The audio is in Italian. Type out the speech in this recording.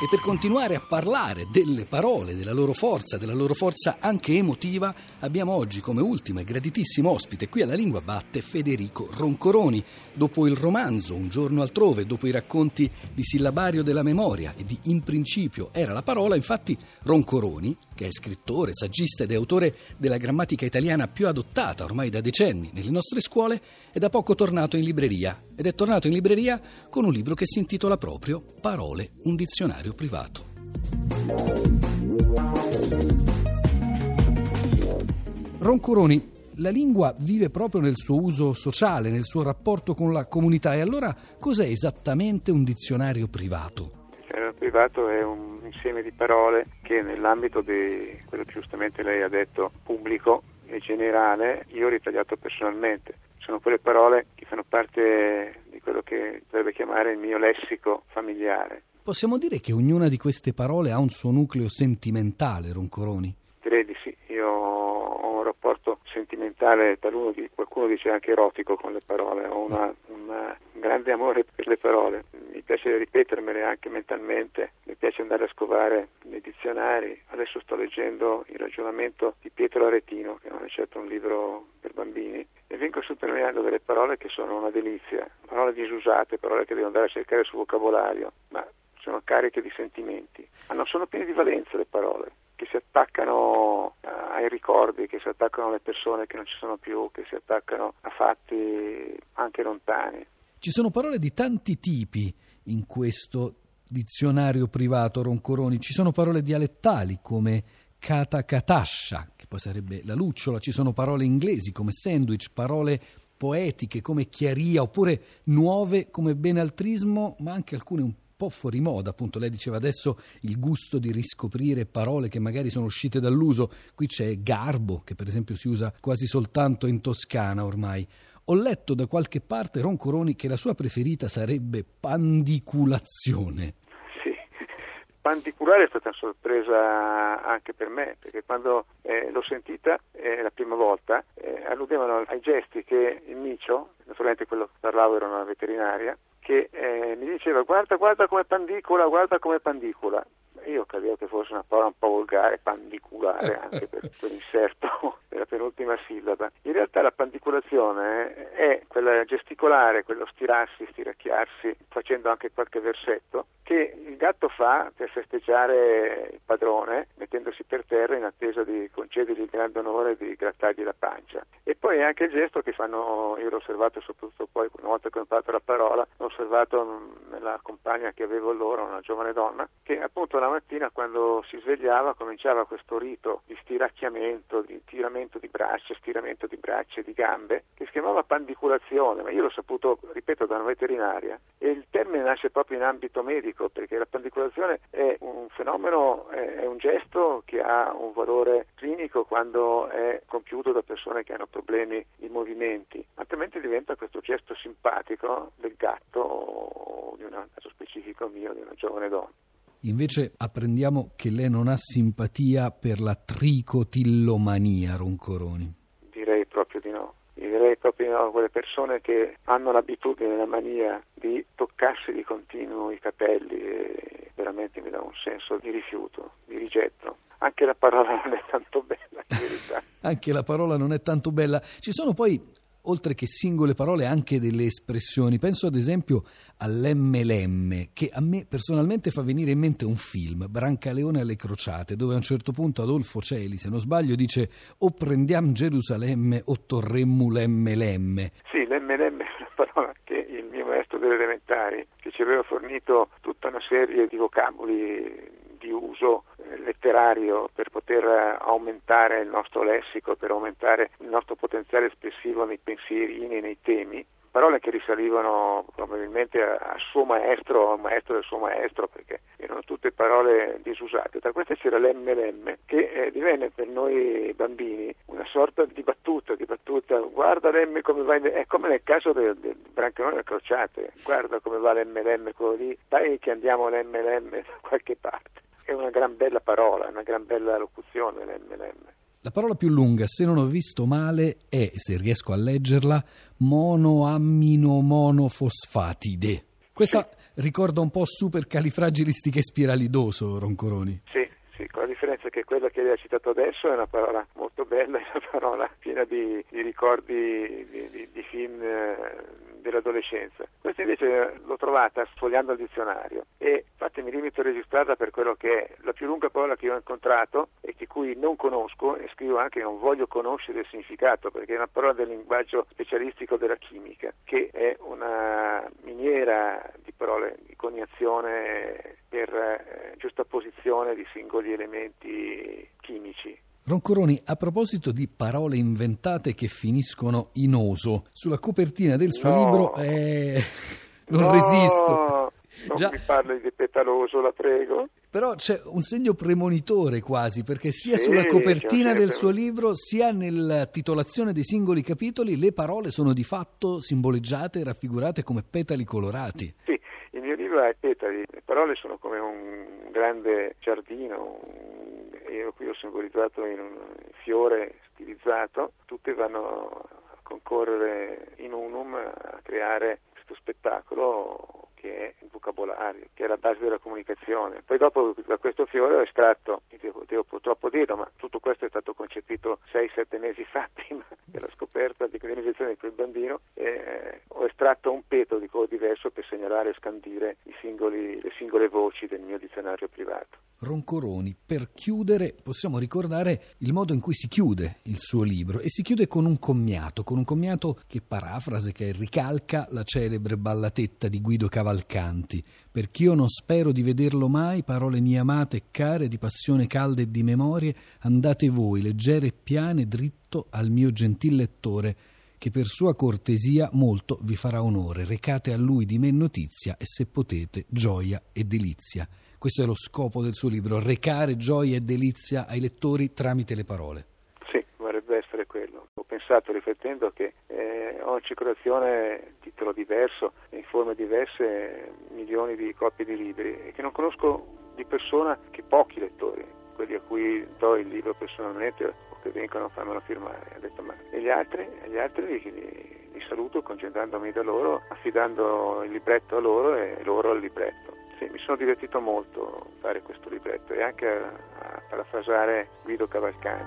E per continuare a parlare delle parole, della loro forza, della loro forza anche emotiva, abbiamo oggi come ultimo e graditissimo ospite qui alla Lingua Batte Federico Roncoroni. Dopo il romanzo Un giorno altrove, dopo i racconti di Sillabario della memoria e di In principio era la parola, infatti Roncoroni, che è scrittore, saggista ed è autore della grammatica italiana più adottata ormai da decenni nelle nostre scuole, è da poco tornato in libreria ed è tornato in libreria con un libro che si intitola proprio Parole, un dizionario privato. Roncuroni, la lingua vive proprio nel suo uso sociale, nel suo rapporto con la comunità e allora cos'è esattamente un dizionario privato? Il privato è un insieme di parole che nell'ambito di quello che giustamente lei ha detto pubblico e generale io ho ritagliato personalmente sono quelle parole che fanno parte di quello che dovrebbe chiamare il mio lessico familiare. Possiamo dire che ognuna di queste parole ha un suo nucleo sentimentale, Roncoroni? Direi di sì, io ho un rapporto sentimentale, taluno, qualcuno dice anche erotico con le parole, ho una, una, un grande amore per le parole, mi piace ripetermele anche mentalmente, mi piace andare a scovare nei dizionari, adesso sto leggendo il ragionamento di Pietro Aretino, che non è certo un libro per bambini, vengo sottolineando delle parole che sono una delizia, parole disusate, parole che devo andare a cercare sul vocabolario, ma sono cariche di sentimenti, ma non sono piene di valenza le parole, che si attaccano eh, ai ricordi, che si attaccano alle persone che non ci sono più, che si attaccano a fatti anche lontani. Ci sono parole di tanti tipi in questo dizionario privato Roncoroni, ci sono parole dialettali come catakatascia, che poi sarebbe la lucciola, ci sono parole inglesi come sandwich, parole poetiche come chiaria, oppure nuove come benaltrismo, ma anche alcune un po' fuori moda, appunto lei diceva adesso il gusto di riscoprire parole che magari sono uscite dall'uso, qui c'è garbo che per esempio si usa quasi soltanto in Toscana ormai. Ho letto da qualche parte Ron Coroni che la sua preferita sarebbe pandiculazione. Sì, pandiculare è stata una sorpresa anche per me, perché quando eh, l'ho sentita eh, la prima volta eh, alludevano ai gesti che il micio, naturalmente quello che parlavo era una veterinaria, che eh, mi diceva guarda, guarda come pandicola, guarda come pandicola. Io credevo che fosse una parola un po' volgare, pandiculare, anche per quell'inserto penultima sillaba. In realtà la pandicolazione è quella gesticolare, quello stirarsi, stiracchiarsi, facendo anche qualche versetto, che il gatto fa per festeggiare il padrone, mettendosi per terra in attesa di concedergli il grande onore di grattargli la pancia. E poi è anche il gesto che fanno, io l'ho osservato soprattutto poi una volta che ho imparato la parola, l'ho osservato nella compagna che avevo allora, una giovane donna, che appunto la mattina quando si svegliava cominciava questo rito di stiracchiamento, di tiramento di braccia, stiramento di braccia e di gambe, che si chiamava pandiculazione, ma io l'ho saputo, ripeto, da una veterinaria e il termine nasce proprio in ambito medico perché la pandicolazione è un fenomeno, è un gesto che ha un valore clinico quando è compiuto da persone che hanno problemi di movimenti, altrimenti diventa questo gesto simpatico del gatto o di un caso specifico mio, di una giovane donna. Invece apprendiamo che lei non ha simpatia per la tricotillomania, Roncoroni. Direi proprio di no. Direi proprio di no, quelle persone che hanno l'abitudine, la mania di toccarsi di continuo i capelli e veramente mi dà un senso di rifiuto, di rigetto. Anche la parola non è tanto bella, in verità. Anche la parola non è tanto bella. Ci sono poi oltre che singole parole, anche delle espressioni. Penso ad esempio all'MLM, che a me personalmente fa venire in mente un film, Brancaleone alle crociate, dove a un certo punto Adolfo Celi, se non sbaglio, dice o prendiamo Gerusalemme o torremmo l'MLM. Sì, l'MLM è una parola che il mio maestro delle elementari, che ci aveva fornito tutta una serie di vocaboli di uso letterario per poter aumentare il nostro lessico, per aumentare il nostro potenziale espressivo nei pensierini nei temi, parole che risalivano probabilmente al suo maestro o al maestro del suo maestro perché erano tutte parole disusate. Tra queste c'era l'MLM che eh, divenne per noi bambini una sorta di battuta, di battuta, guarda l'M come va, è come nel caso del, del Brancalone Crociate, guarda come va l'MLM quello lì, dai che andiamo all'MLM da qualche parte è una gran bella parola, una gran bella locuzione l'MLM. La parola più lunga, se non ho visto male, è, se riesco a leggerla, monoamminomonofosfatide. Questa sì. ricorda un po' supercalifragilistiche spiralidoso, Roncoroni. Sì, sì, con la differenza che quella che lei ha citato adesso è una parola molto bella, è una parola piena di, di ricordi di, di, di film eh, dell'adolescenza. Questa invece l'ho trovata sfogliando il dizionario e infatti mi limito a registrarla per quello che è la più lunga parola che ho incontrato e di cui non conosco e scrivo anche che non voglio conoscere il significato perché è una parola del linguaggio specialistico della chimica che è una miniera di parole di coniazione per eh, giustapposizione di singoli elementi chimici Roncoroni, a proposito di parole inventate che finiscono in oso, sulla copertina del suo no. libro eh, non no, resisto. Non Già. mi parli di petaloso, la prego. Però c'è un segno premonitore quasi, perché sia sì, sulla copertina del suo libro sia nella titolazione dei singoli capitoli le parole sono di fatto simboleggiate e raffigurate come petali colorati. Sì, il mio libro i petali, le parole sono come un grande giardino, un io qui ho simbolizzato in un fiore stilizzato, tutte vanno a concorrere in unum a creare questo spettacolo che è il vocabolario, che è la base della comunicazione. Poi dopo da questo fiore ho estratto, devo, devo purtroppo dirlo, ma tutto questo è stato concepito 6-7 mesi fa prima della scoperta di dell'invenzione di quel bambino, eh, ho estratto un peto di colore diverso per segnalare e scandire singoli, le singole voci del mio dizionario privato. Roncoroni, per chiudere possiamo ricordare il modo in cui si chiude il suo libro e si chiude con un commiato, con un commiato che parafrase, che ricalca la celebre ballatetta di Guido Cavalcanti. Perch'io non spero di vederlo mai, parole mie amate e care, di passione calda e di memorie, andate voi, leggere e piane, dritto al mio gentil lettore, che per sua cortesia molto vi farà onore. Recate a lui di me notizia e se potete gioia e delizia. Questo è lo scopo del suo libro, recare gioia e delizia ai lettori tramite le parole. Sì, vorrebbe essere quello. Ho pensato, riflettendo, che eh, in circolazione, titolo diverso, in forme diverse, milioni di copie di libri e che non conosco di persona che pochi lettori, quelli a cui do il libro personalmente o che vengono a farmelo firmare. Ho detto, ma e gli altri? E gli altri li, li saluto concentrandomi da loro, affidando il libretto a loro e loro al libretto. Sì, mi sono divertito molto a fare questo libretto e anche a, a parafrasare Guido Cavalcanti.